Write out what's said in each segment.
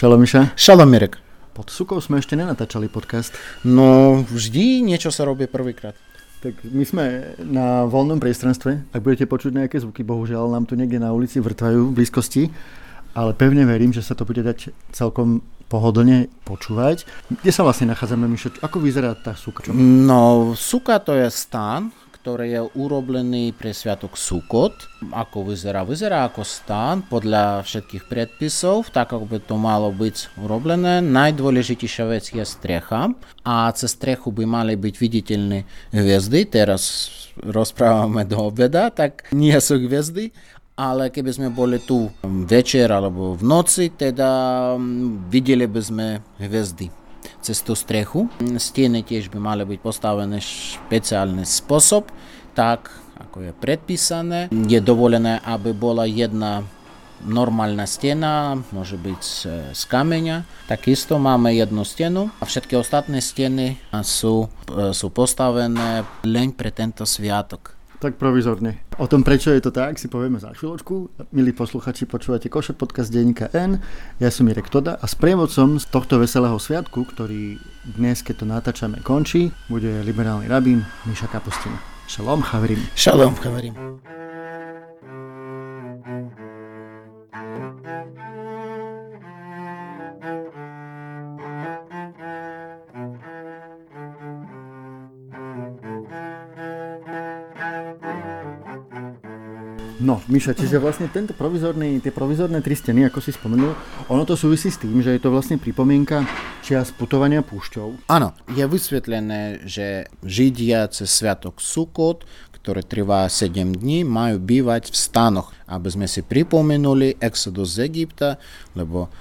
Šalom Miša. Šalom Mirek. Pod sukou sme ešte nenatáčali podcast. No vždy niečo sa robí prvýkrát. Tak my sme na voľnom priestranstve. Ak budete počuť nejaké zvuky, bohužiaľ nám tu niekde na ulici vrtvajú v blízkosti. Ale pevne verím, že sa to bude dať celkom pohodlne počúvať. Kde sa vlastne nachádzame, Mišo? Ako vyzerá tá suka? No, suka to je stan, ktorý je urobený pre sviatok Sukot. Ako vyzerá? Vyzerá ako stan podľa všetkých predpisov, tak ako by to malo byť urobené. Najdôležitejšia vec je strecha a cez strechu by mali byť viditeľné hviezdy. Teraz rozprávame do obeda, tak nie sú hviezdy, ale keby sme boli tu večer alebo v noci, teda mm, videli by sme hviezdy cez tú strechu. Steny tiež by mali byť postavené špeciálny spôsob, tak ako je predpísané. Je dovolené, aby bola jedna normálna stena, môže byť z kameňa. Takisto máme jednu stenu a všetky ostatné steny sú, sú postavené len pre tento sviatok. Tak provizorne. O tom, prečo je to tak, si povieme za chvíľočku. Milí posluchači, počúvate Koše podcast denníka N. Ja som Mirek Toda a sprievodcom z tohto veselého sviatku, ktorý dnes, keď to natáčame, končí, bude liberálny rabín Miša Kapustina. Šalom, chaverim. Šalom, chaverim. No, Miša, čiže vlastne tento provizorný, tie provizorné tri steny, ako si spomenul, ono to súvisí s tým, že je to vlastne pripomienka čias putovania púšťou. Áno, je vysvetlené, že Židia cez sviatok Sukot, ktoré trvá 7 dní, majú bývať v stanoch, aby sme si pripomenuli exodus z Egypta, lebo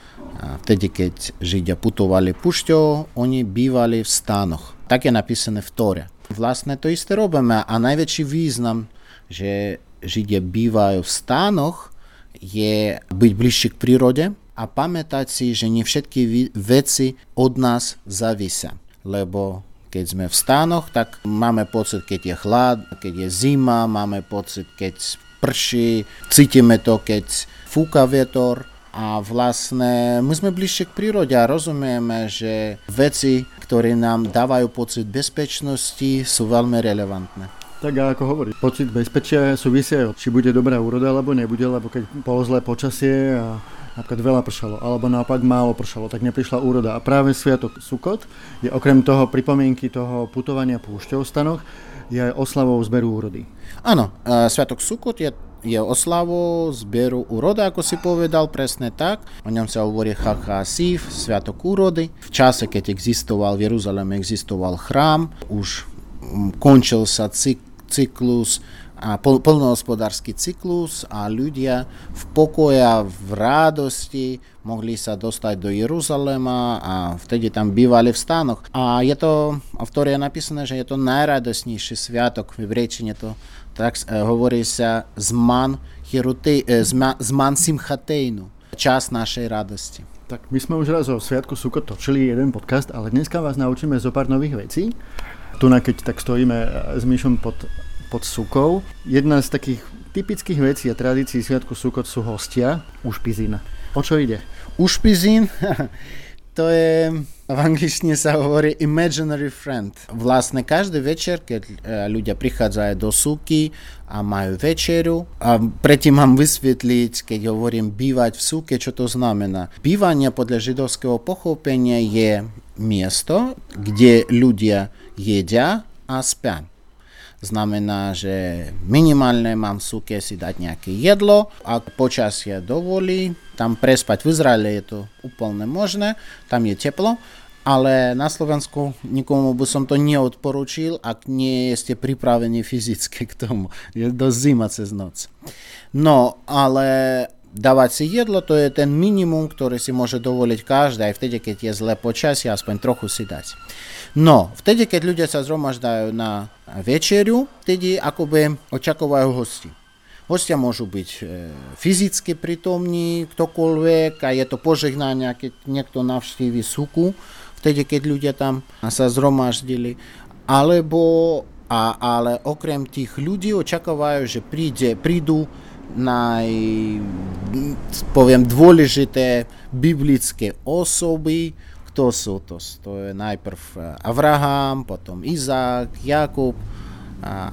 vtedy, keď Židia putovali púšťou, oni bývali v stanoch. Tak je napísané v Tore. Vlastne to isté robíme a najväčší význam, že Židia bývajú v stánoch, je byť bližšie k prírode a pamätať si, že nie všetky veci od nás zavisia. Lebo keď sme v stánoch, tak máme pocit, keď je chlad, keď je zima, máme pocit, keď prší, cítime to, keď fúka vietor a vlastne my sme bližšie k prírode a rozumieme, že veci, ktoré nám dávajú pocit bezpečnosti, sú veľmi relevantné. Tak ako hovorí, pocit bezpečia súvisia, či bude dobrá úroda alebo nebude, lebo keď bolo zlé počasie a napríklad veľa pršalo, alebo naopak málo pršalo, tak neprišla úroda. A práve Sviatok Sukot je okrem toho pripomienky toho putovania púšťou stanoch, je aj oslavou zberu úrody. Áno, Sviatok Sukot je je oslavou zberu úroda, ako si povedal, presne tak. O ňom sa hovorí Sif, Sviatok úrody. V čase, keď existoval v Jeruzaleme, existoval chrám, už končil sa cyk, cyklus a pol, polnohospodársky cyklus a ľudia v pokoji a v rádosti mohli sa dostať do Jeruzalema a vtedy tam bývali v stánoch. A je to, v Tóre je napísané, že je to najradosnejší sviatok, v hebrejčine to tak e, hovorí sa zman, hirutej, e, zman, zman simchateinu, čas našej radosti. Tak my sme už raz o Sviatku Suko točili jeden podcast, ale dneska vás naučíme zo pár nových vecí tu na keď tak stojíme e, s Myšom pod, pod sukou. Jedna z takých typických vecí a tradícií Sviatku Sukot sú hostia, ušpizín. O čo ide? Ušpizín, to je, v angličtine sa hovorí imaginary friend. Vlastne každý večer, keď e, ľudia prichádzajú do súky a majú večeru, a predtým mám vysvetliť, keď hovorím bývať v súke, čo to znamená. Bývanie podľa židovského pochopenia je miesto, kde ľudia jedia a spia. Znamená, že minimálne mám súke si dať nejaké jedlo, ak počasie dovolí, tam prespať v Izraele je to úplne možné, tam je teplo, ale na Slovensku nikomu by som to neodporučil, ak nie ste pripravení fyzicky k tomu. Je dosť zima cez noc. No, ale dávať si jedlo, to je ten minimum, ktorý si môže dovoliť každý, aj vtedy, keď je zlé počasie, aspoň trochu si dať. No, vtedy, keď ľudia sa zhromaždajú na večeriu, vtedy akoby očakovajú hosti. Hostia môžu byť e, fyzicky prítomní, ktokoľvek, a je to požehnanie, keď niekto navštívi suku, vtedy, keď ľudia tam sa zhromaždili. Alebo, a, ale okrem tých ľudí očakávajú, že príde, prídu naj, poviem, dôležité biblické osoby, kto sú to? To je najprv Abraham, potom Izák, Jakub,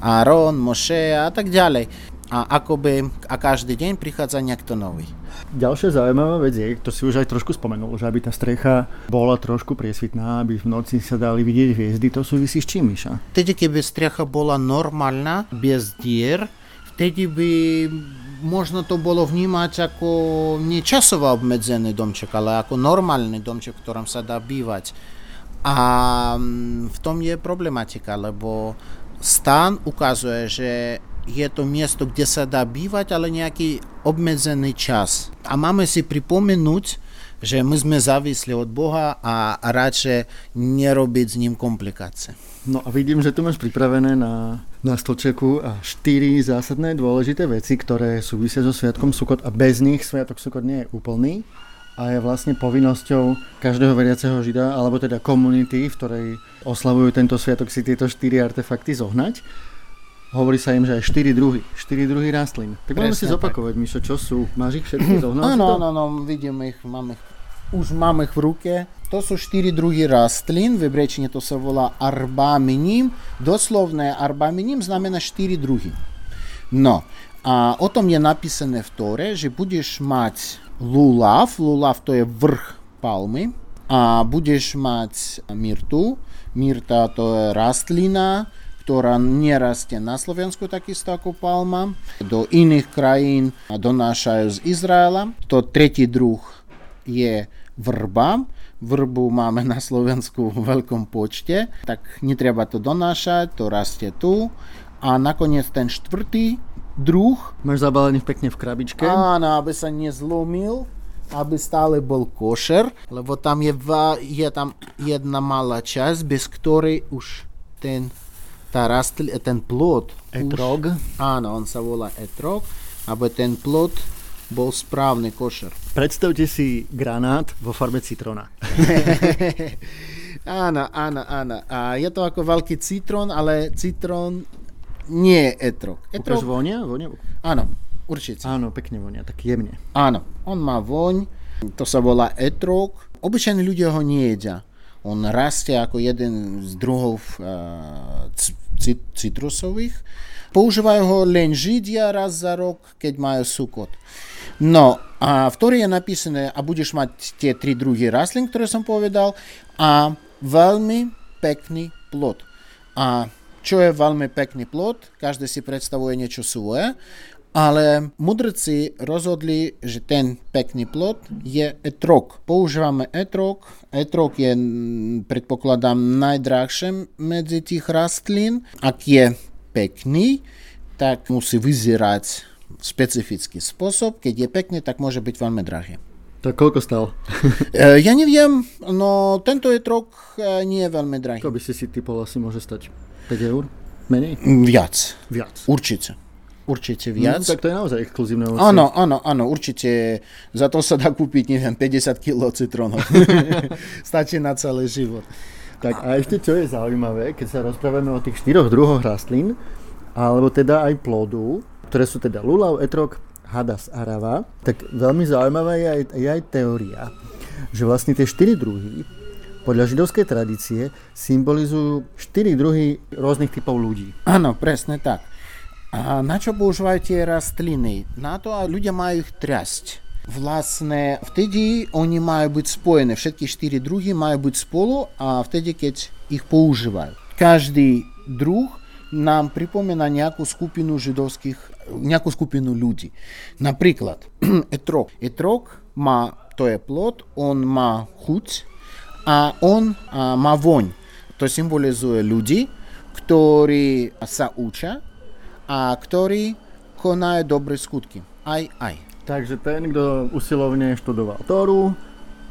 Áron, Moše a tak ďalej. A akoby, a každý deň prichádza niekto nový. Ďalšia zaujímavá vec je, to si už aj trošku spomenul, že aby tá strecha bola trošku priesvitná, aby v noci sa dali vidieť hviezdy, to súvisí s čím, Miša? Vtedy, keby strecha bola normálna, bez dier, vtedy by možno to vnímať ako nie časovo obmedzený domček, ale ako normálny domček, v ktorom sa dá bývať. A mm, v tom je problematika, lebo stan ukazuje, že je to miesto, kde sa dá bývať, ale nejaký obmedzený čas. A máme si pripomenúť, že my sme závislí od Boha a radšej nerobiť s ním komplikácie. No a vidím, že tu máš pripravené na, na stolčeku štyri zásadné dôležité veci, ktoré súvisia so Sviatkom Sukot a bez nich Sviatok Sukot nie je úplný a je vlastne povinnosťou každého veriaceho žida, alebo teda komunity, v ktorej oslavujú tento sviatok, si tieto štyri artefakty zohnať. Hovorí sa im, že aj 4 druhy, 4 druhy rastlín. Tak môžeme si zopakovať, tak. Mišo, čo sú? Máš ich všetky zohnal? Áno, áno, áno, vidíme ich, máme ich, už máme ich v ruke. To sú 4 druhy rastlín, v hebrejčine to sa volá arbaminim. Doslovné arbaminim znamená 4 druhy. No, a o tom je napísané v Tore, že budeš mať lulav, lulav to je vrch palmy, a budeš mať myrtu, myrta to je rastlina, ktorá nerastie na Slovensku takisto ako palma. Do iných krajín donášajú z Izraela. To tretí druh je vrba. Vrbu máme na Slovensku v veľkom počte, tak netreba to donášať, to rastie tu. A nakoniec ten štvrtý druh. Máš zabalený pekne v krabičke. Áno, aby sa nezlomil, aby stále bol košer, lebo tam je, je tam jedna malá časť, bez ktorej už ten tá rastl, ten plod... Etrog. Už, áno, on sa volá etrog, aby ten plod bol správny košer. Predstavte si granát vo farbe citrona. áno, áno, áno. A je to ako veľký citrón, ale citrón nie je etrog... Ukáž vonia? vonia? Áno, určite. Áno, pekne vonia, tak jemne. Áno, on má voň, to sa volá etrog. Obyčajní ľudia ho nejedia. On rastie ako jeden z druhov uh, citrusových. Používajú ho len Židia raz za rok, keď majú sukot. No a v ktorej je napísané, a budeš mať tie tri druhy rastlín, ktoré som povedal, a veľmi pekný plod. A čo je veľmi pekný plod? Každý si predstavuje niečo svoje. Ale mudrci rozhodli, že ten pekný plod je etrok. Používame etrok. Etrok je, predpokladám, najdrahšie medzi tých rastlín. Ak je pekný, tak musí vyzerať specifický spôsob. Keď je pekný, tak môže byť veľmi drahý. Tak koľko stal? E, ja neviem, no tento etrok e, nie je veľmi drahý. To by si si typol asi môže stať 5 eur? Menej? Viac. Viac. Určite určite viac. No, tak to je naozaj exkluzívne ovocie. Áno, áno, áno, určite. Za to sa dá kúpiť, neviem, 50 kg citrónov. Stačí na celý život. Tak a ešte čo je zaujímavé, keď sa rozprávame o tých štyroch druhoch rastlín, alebo teda aj plodu, ktoré sú teda lulav, etrok, hadas a rava, tak veľmi zaujímavá je aj, je aj teória, že vlastne tie štyri druhy podľa židovskej tradície symbolizujú štyri druhy rôznych typov ľudí. Áno, presne tak. A na čo používajú tie rastliny? Na to, ľudia majú ich trasť. Vlastne vtedy oni majú byť spojené, všetky štyri druhy majú byť spolu a vtedy, keď ich používajú. Každý druh nám pripomína nejakú skupinu židovských, nejakú skupinu ľudí. Napríklad etrok. Etrok má, to je plod, on má chuť a on a, má voň. To symbolizuje ľudí, ktorí sa učia a ktorí konajú dobré skutky. Aj, aj. Takže ten, kto usilovne študoval Tóru,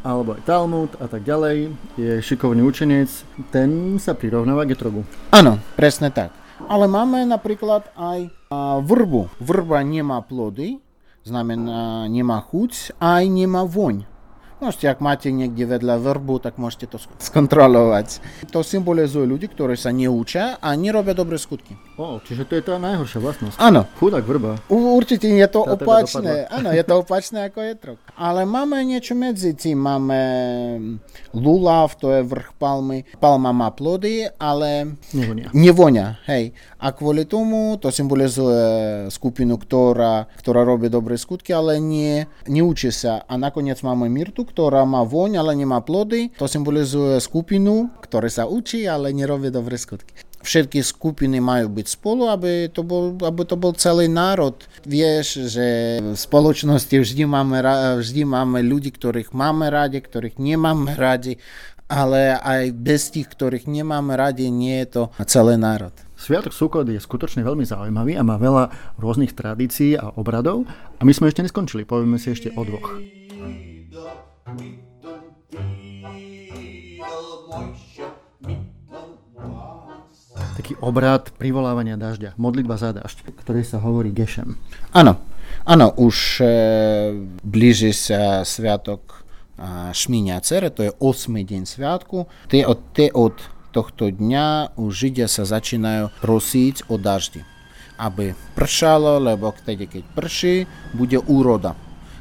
alebo aj Talmud a tak ďalej, je šikovný učenec, ten sa prirovnáva k etrogu. Áno, presne tak. Ale máme napríklad aj a, vrbu. Vrba nemá plody, znamená nemá chuť, aj nemá voň. Можете, ak máte niekde vedľa vrbu, tak môžete to skontrolovať. To symbolizuje ľudí, ktorí sa neučia a nerobia dobré skutky. O, čiže to je tá najhoršia vlastnosť. Áno. Chudák vrba. U, určite je to Tá teda opačné. dopadla. Áno, je to opačné ako jetrok. Ale máme niečo medzi tým. Máme lulav, to je vrch palmy. Palma má plody, ale Nevonia. nevonia. Hej. A kvôli tomu to symbolizuje skupinu, ktorá, ktorá robí dobré skutky, ale nie, neučí sa. A nakoniec máme Mirtu, ktorá má voň, ale nemá plody. To symbolizuje skupinu, ktorá sa učí, ale nerobí dobré skutky. Všetky skupiny majú byť spolu, aby to bol, aby to bol celý národ. Vieš, že v spoločnosti vždy máme, vždy máme ľudí, ktorých máme radi, ktorých nemáme radi, ale aj bez tých, ktorých nemáme radi, nie je to celý národ. Sviatok Sukot je skutočne veľmi zaujímavý a má veľa rôznych tradícií a obradov. A my sme ešte neskončili, povieme si ešte o dvoch. Taký obrad privolávania dažďa, modlitba za dažď, ktorý sa hovorí gešem. Áno, áno, už e, blíži sa sviatok Šmíňa Cere, to je 8. deň sviatku. Tie od, tie od tohto dňa už Židia sa začínajú prosiť o daždi. Aby pršalo, lebo vtedy, keď prší, bude úroda.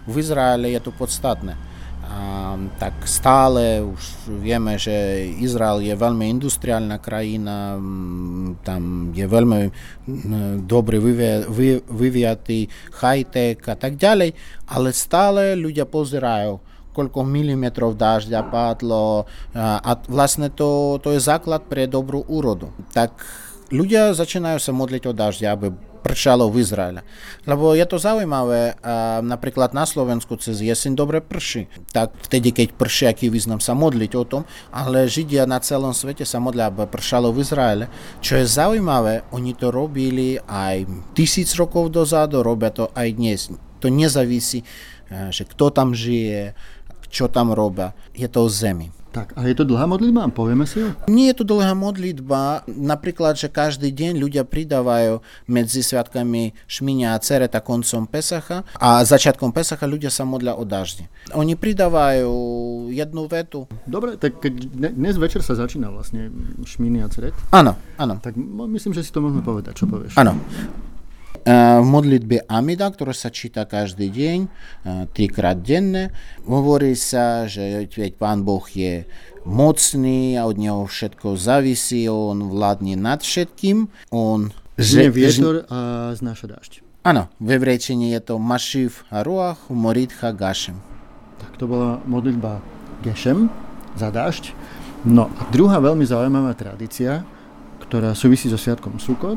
V Izraeli je to podstatné. A, tak stále už vieme, že Izrael je veľmi industriálna krajina, mm, tam je veľmi mm, dobre vyvia- vy- vyviatý high-tech a tak ďalej, ale stále ľudia pozerajú, koľko milimetrov dažďa padlo a, a vlastne to, to je základ pre dobrú úrodu. Tak ľudia začínajú sa modliť o dažďa, aby pršalo v Izraele. Lebo je to zaujímavé, napríklad na Slovensku cez jeseň dobre prší. Tak vtedy, keď prší, aký význam sa modliť o tom, ale Židia na celom svete sa modlia, aby pršalo v Izraele. Čo je zaujímavé, oni to robili aj tisíc rokov dozadu, robia to aj dnes. To nezávisí, eh, že kto tam žije, čo tam robia. Je to o zemi. Tak, a je to dlhá modlitba? Povieme si ju? Nie je to dlhá modlitba, napríklad, že každý deň ľudia pridávajú medzi sviatkami Šminia a Cereta koncom Pesacha a začiatkom Pesacha ľudia sa modlia o daždi. Oni pridávajú jednu vetu. Dobre, tak keď dne- dnes večer sa začína vlastne Šmíny a Ceret, Áno, áno, tak myslím, že si to môžeme povedať. Čo povieš? áno. V modlitbe Amida, ktorá sa číta každý deň, e, trikrát denne, hovorí sa, že veď Pán Boh je mocný a od Neho všetko závisí, On vládne nad všetkým, On Že vietor a znáša dážď. Áno, v hebrejčine je to Mašiv Haruach, Morit Hagashim. Tak to bola modlitba Gešem za dážď. No a druhá veľmi zaujímavá tradícia, ktorá súvisí so sviatkom Sukot,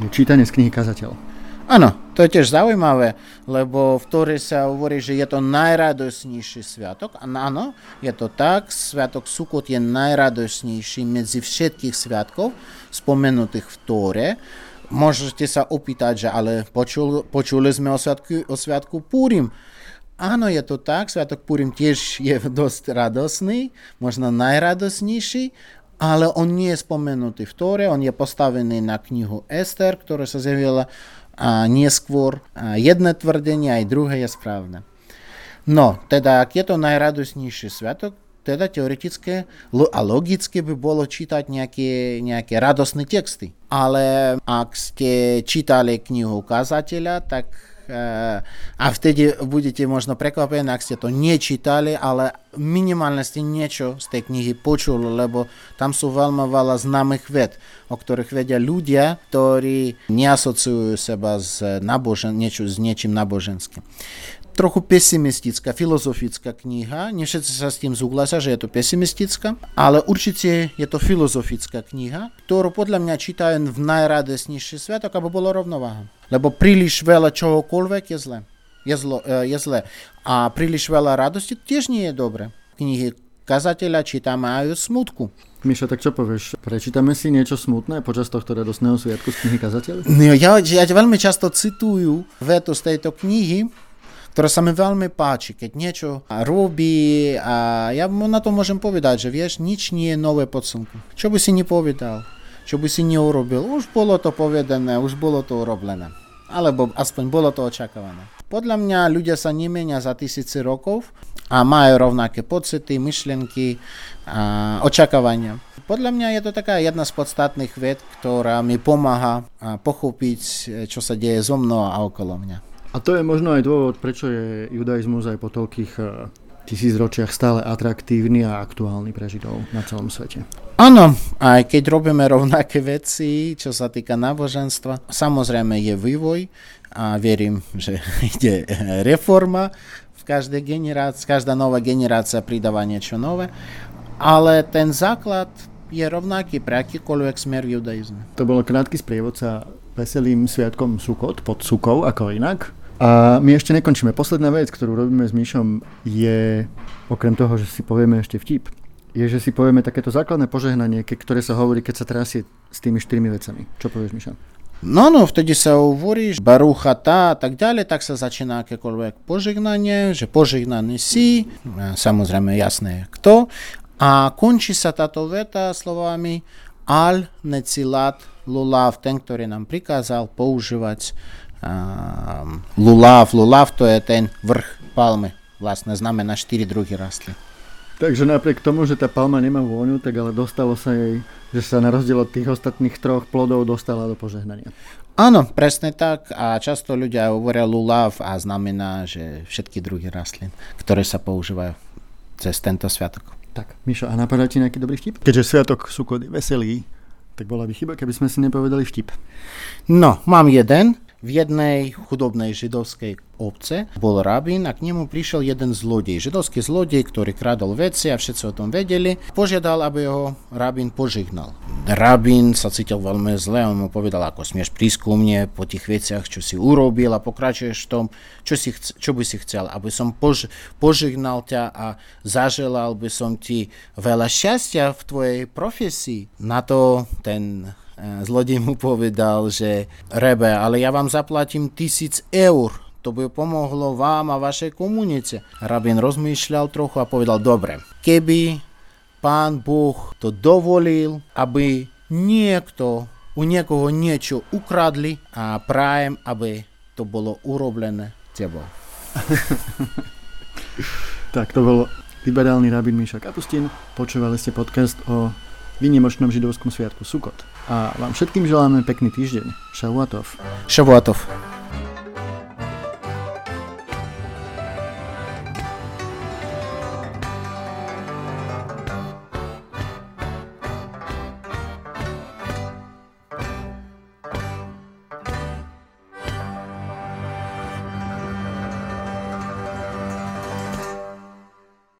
je čítanie z knihy Kazateľ. Áno, to je tiež zaujímavé, lebo v Tóre sa hovorí, že je to najradosnejší sviatok. A áno, je to tak, sviatok Sukot je najradosnejší medzi všetkých sviatkov spomenutých v Tóre. Môžete sa opýtať, že ale počul, počuli sme o sviatku, o sviatku Púrim. Áno, je to tak, sviatok Púrim tiež je dosť radosný, možno najradosnejší, ale on nie je spomenutý v Tóre, on je postavený na knihu Ester, ktorá sa zjavila a neskôr. Jedné tvrdenie, aj druhé je správne. No, teda, ak je to najradosnejší sviatok, teda teoretické a logicky by bolo čítať nejaké, nejaké radosné texty. Ale ak ste čítali knihu kazateľa, tak a vtedy budete možno prekvapení, ak ste to nečítali, ale minimálne ste niečo z tej knihy počuli, lebo tam sú veľmi veľa známych ved, o ktorých vedia ľudia, ktorí neasociujú seba s, nabožen, niečo, s niečím náboženským trochu pesimistická, filozofická kniha. Nie všetci sa s tým súhlasia, že je to pesimistická, ale určite je to filozofická kniha, ktorú podľa mňa čítajú v najradosnejší sviatok, aby bolo rovnováha. Lebo príliš veľa čohokoľvek je zle. Je, zlo, e, je zle. A príliš veľa radosti tiež nie je dobre. Knihy kazateľa čítame aj o smutku. Miša, tak čo povieš? Prečítame si niečo smutné počas tohto radosného sviatku z knihy Kazateľ? No, ja, ja veľmi často citujú vetu z tejto knihy, ktorá sa mi veľmi páči, keď niečo robí a ja mu na to môžem povedať, že vieš, nič nie je nové pod slnkom. Čo by si nepovedal, čo by si neurobil, už bolo to povedané, už bolo to urobené. alebo aspoň bolo to očakávané. Podľa mňa ľudia sa nemenia za tisíce rokov a majú rovnaké pocity, myšlienky a očakávania. Podľa mňa je to taká jedna z podstatných ved, ktorá mi pomáha pochopiť, čo sa deje so mnou a okolo mňa. A to je možno aj dôvod, prečo je judaizmus aj po toľkých e, tisícročiach stále atraktívny a aktuálny pre Židov na celom svete. Áno, aj keď robíme rovnaké veci, čo sa týka náboženstva, samozrejme je vývoj a verím, že ide reforma v každej generácii, každá nová generácia pridáva niečo nové, ale ten základ je rovnaký pre akýkoľvek smer v judaizme. To bolo krátky sprievodca veselým sviatkom Sukot pod Sukou, ako inak. A my ešte nekončíme. Posledná vec, ktorú robíme s Myšom, je, okrem toho, že si povieme ešte vtip, je, že si povieme takéto základné požehnanie, ktoré sa hovorí, keď sa trasie s tými štyrmi vecami. Čo povieš, Miša? No, no, vtedy sa hovorí, barucha tá a tak ďalej, tak sa začína akékoľvek požehnanie, že požehnaný si, samozrejme jasné kto, a končí sa táto veta slovami al necilat lulav, ten, ktorý nám prikázal používať lulav. Lulav to je ten vrch palmy. Vlastne znamená 4 druhy rastlín. Takže napriek tomu, že tá palma nemá vôňu, tak ale dostalo sa jej, že sa na rozdiel od tých ostatných troch plodov dostala do požehnania. Áno, presne tak. A často ľudia hovoria lulav a znamená, že všetky druhy rastlín, ktoré sa používajú cez tento sviatok. Tak, Mišo, a napadá ti nejaký dobrý štip? Keďže sviatok sú kody veselý, tak bola by chyba, keby sme si nepovedali štip. No, mám jeden. V jednej chudobnej židovskej obce bol rabín a k nemu prišiel jeden zlodej. Židovský zlodej, ktorý kradol veci a všetci o tom vedeli, požiadal, aby ho rabín požihnal. Rabín sa cítil veľmi zle, on mu povedal, ako smieš prísť ku mne po tých veciach, čo si urobil a pokračuješ v tom, čo, si chc- čo by si chcel, aby som pož- požihnal ťa a zaželal by som ti veľa šťastia v tvojej profesii. Na to ten zlodej mu povedal, že Rebe, ale ja vám zaplatím tisíc eur, to by pomohlo vám a vašej komunite. Rabin rozmýšľal trochu a povedal, dobre, keby pán Boh to dovolil, aby niekto u niekoho niečo ukradli a prajem, aby to bolo urobené tebou. tak to bol liberálny rabin Miša Kapustin. Počúvali ste podcast o výnimočnom židovskom sviatku Sukot. A vám všetkým želáme pekný týždeň. Šavuatov. Šavuatov.